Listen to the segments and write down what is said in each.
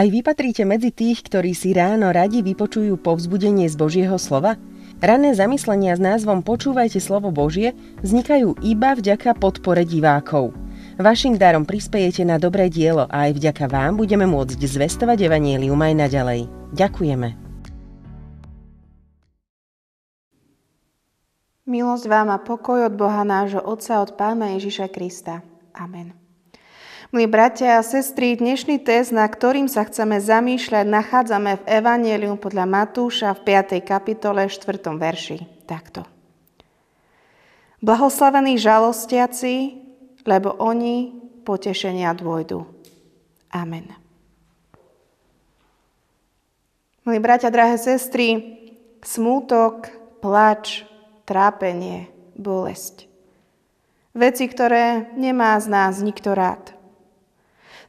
Aj vy patríte medzi tých, ktorí si ráno radi vypočujú povzbudenie z Božieho slova? Rané zamyslenia s názvom Počúvajte slovo Božie vznikajú iba vďaka podpore divákov. Vašim darom prispejete na dobré dielo a aj vďaka vám budeme môcť zvestovať Evangelium aj naďalej. Ďakujeme. Milosť vám a pokoj od Boha nášho Otca, od Pána Ježiša Krista. Amen. Milí bratia a sestry, dnešný test, na ktorým sa chceme zamýšľať, nachádzame v Evangelium podľa Matúša v 5. kapitole 4. verši. Takto. Blahoslavení žalostiaci, lebo oni potešenia dôjdu. Amen. Milí bratia, drahé sestry, smútok, plač, trápenie, bolesť. Veci, ktoré nemá z nás nikto rád.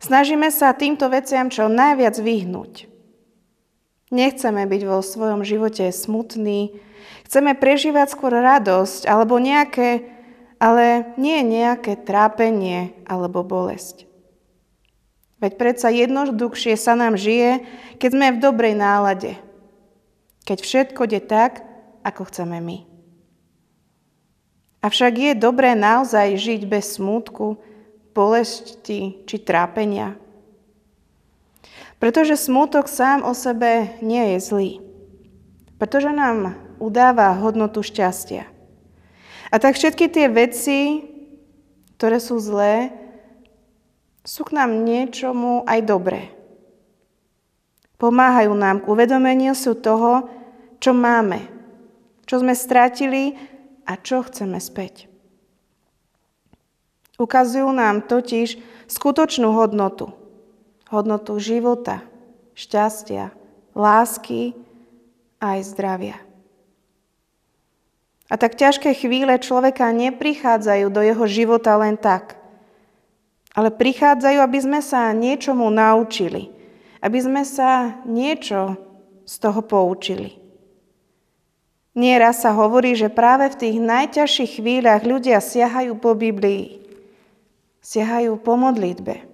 Snažíme sa týmto veciam čo najviac vyhnúť. Nechceme byť vo svojom živote smutní, chceme prežívať skôr radosť alebo nejaké, ale nie nejaké trápenie alebo bolesť. Veď predsa jednoduchšie sa nám žije, keď sme v dobrej nálade. Keď všetko ide tak, ako chceme my. Avšak je dobré naozaj žiť bez smútku, bolesti či trápenia. Pretože smútok sám o sebe nie je zlý. Pretože nám udáva hodnotu šťastia. A tak všetky tie veci, ktoré sú zlé, sú k nám niečomu aj dobré. Pomáhajú nám k uvedomeniu sú toho, čo máme, čo sme stratili a čo chceme späť. Ukazujú nám totiž skutočnú hodnotu. Hodnotu života, šťastia, lásky a aj zdravia. A tak ťažké chvíle človeka neprichádzajú do jeho života len tak, ale prichádzajú, aby sme sa niečomu naučili, aby sme sa niečo z toho poučili. Nieraz sa hovorí, že práve v tých najťažších chvíľach ľudia siahajú po Biblii siahajú po modlitbe.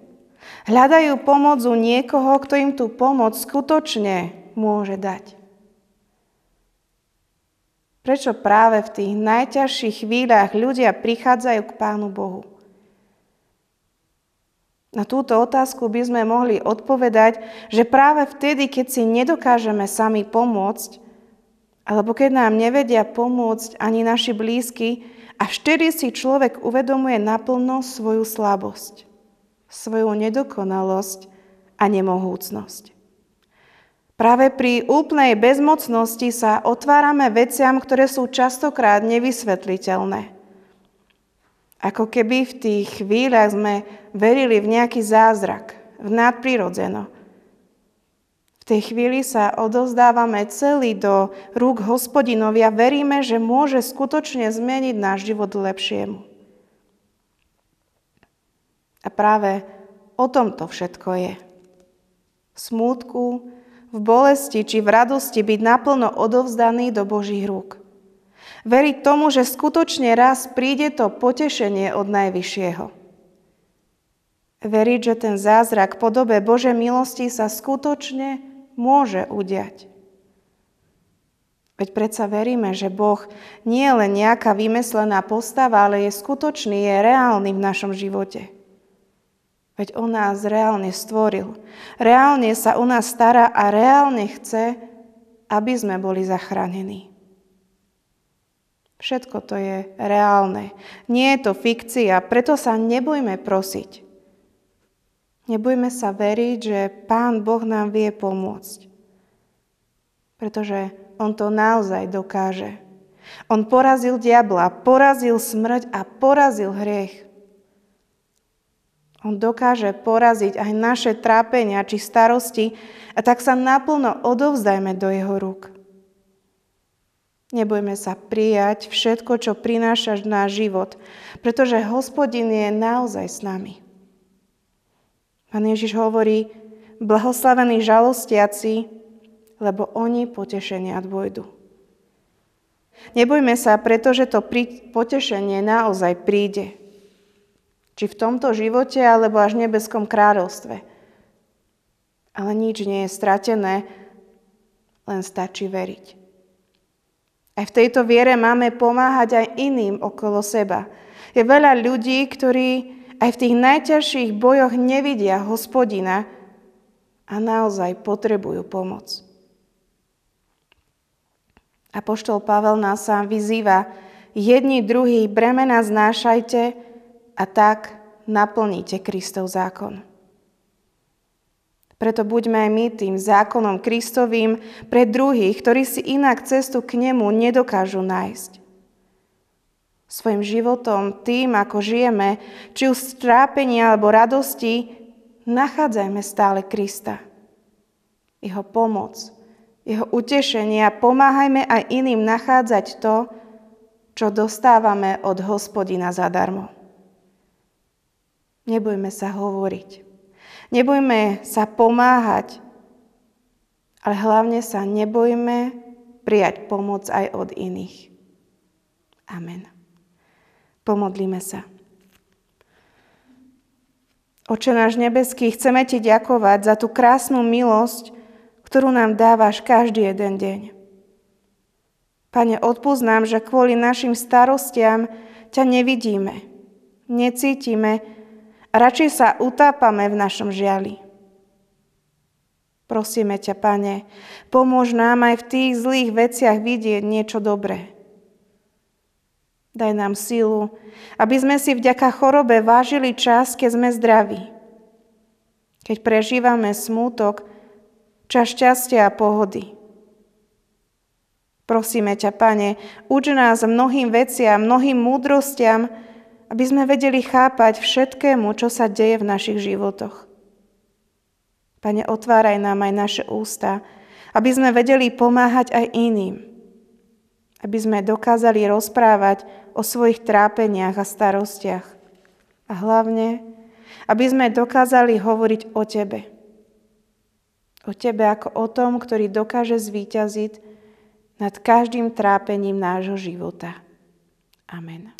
Hľadajú pomoc u niekoho, kto im tú pomoc skutočne môže dať. Prečo práve v tých najťažších chvíľach ľudia prichádzajú k Pánu Bohu? Na túto otázku by sme mohli odpovedať, že práve vtedy, keď si nedokážeme sami pomôcť, alebo keď nám nevedia pomôcť ani naši blízky, a vtedy si človek uvedomuje naplno svoju slabosť, svoju nedokonalosť a nemohúcnosť. Práve pri úplnej bezmocnosti sa otvárame veciam, ktoré sú častokrát nevysvetliteľné. Ako keby v tých chvíľach sme verili v nejaký zázrak, v nadprirodzeno, tej chvíli sa odovzdávame celý do rúk hospodinovi a veríme, že môže skutočne zmeniť náš život lepšiemu. A práve o tom to všetko je. V smútku, v bolesti či v radosti byť naplno odovzdaný do Božích rúk. Veriť tomu, že skutočne raz príde to potešenie od Najvyššieho. Veriť, že ten zázrak podobe Božej milosti sa skutočne môže udiať. Veď predsa veríme, že Boh nie je len nejaká vymyslená postava, ale je skutočný, je reálny v našom živote. Veď On nás reálne stvoril. Reálne sa o nás stará a reálne chce, aby sme boli zachránení. Všetko to je reálne. Nie je to fikcia, preto sa nebojme prosiť. Nebojme sa veriť, že Pán Boh nám vie pomôcť. Pretože On to naozaj dokáže. On porazil diabla, porazil smrť a porazil hriech. On dokáže poraziť aj naše trápenia či starosti a tak sa naplno odovzdajme do jeho rúk. Nebojme sa prijať všetko, čo prináša náš život, pretože hospodin je naozaj s nami. Pán Ježiš hovorí, blahoslavení žalostiaci, lebo oni potešenia dôjdu. Nebojme sa, pretože to potešenie naozaj príde. Či v tomto živote, alebo až v nebeskom kráľovstve. Ale nič nie je stratené, len stačí veriť. Aj v tejto viere máme pomáhať aj iným okolo seba. Je veľa ľudí, ktorí aj v tých najťažších bojoch nevidia hospodina a naozaj potrebujú pomoc. Apoštol Pavel nás sám vyzýva, jedni druhý bremena znášajte a tak naplníte Kristov zákon. Preto buďme aj my tým zákonom Kristovým pre druhých, ktorí si inak cestu k nemu nedokážu nájsť. Svojim životom, tým, ako žijeme, či už trápení alebo radosti, nachádzajme stále Krista. Jeho pomoc, jeho utešenie a pomáhajme aj iným nachádzať to, čo dostávame od hospodina zadarmo. Nebojme sa hovoriť. Nebojme sa pomáhať, ale hlavne sa nebojme prijať pomoc aj od iných. Amen. Pomodlíme sa. Oče náš nebeský, chceme Ti ďakovať za tú krásnu milosť, ktorú nám dávaš každý jeden deň. Pane, odpúsť nám, že kvôli našim starostiam ťa nevidíme, necítime, Radšej sa utápame v našom žiali. Prosíme ťa, Pane, pomôž nám aj v tých zlých veciach vidieť niečo dobré. Daj nám silu, aby sme si vďaka chorobe vážili čas, keď sme zdraví. Keď prežívame smútok, čas šťastia a pohody. Prosíme ťa, Pane, uč nás mnohým veciam, mnohým múdrostiam, aby sme vedeli chápať všetkému, čo sa deje v našich životoch. Pane, otváraj nám aj naše ústa, aby sme vedeli pomáhať aj iným. Aby sme dokázali rozprávať o svojich trápeniach a starostiach. A hlavne, aby sme dokázali hovoriť o Tebe. O Tebe ako o tom, ktorý dokáže zvíťaziť nad každým trápením nášho života. Amen.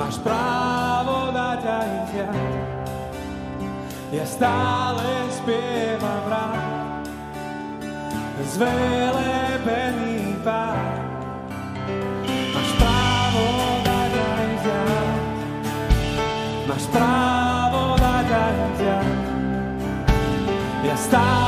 Máš právo dať aj vziať. Ja stále spievam rád. Zvelebený pán. Máš právo dať aj vziať. Máš právo dať aj vziať. Ja stále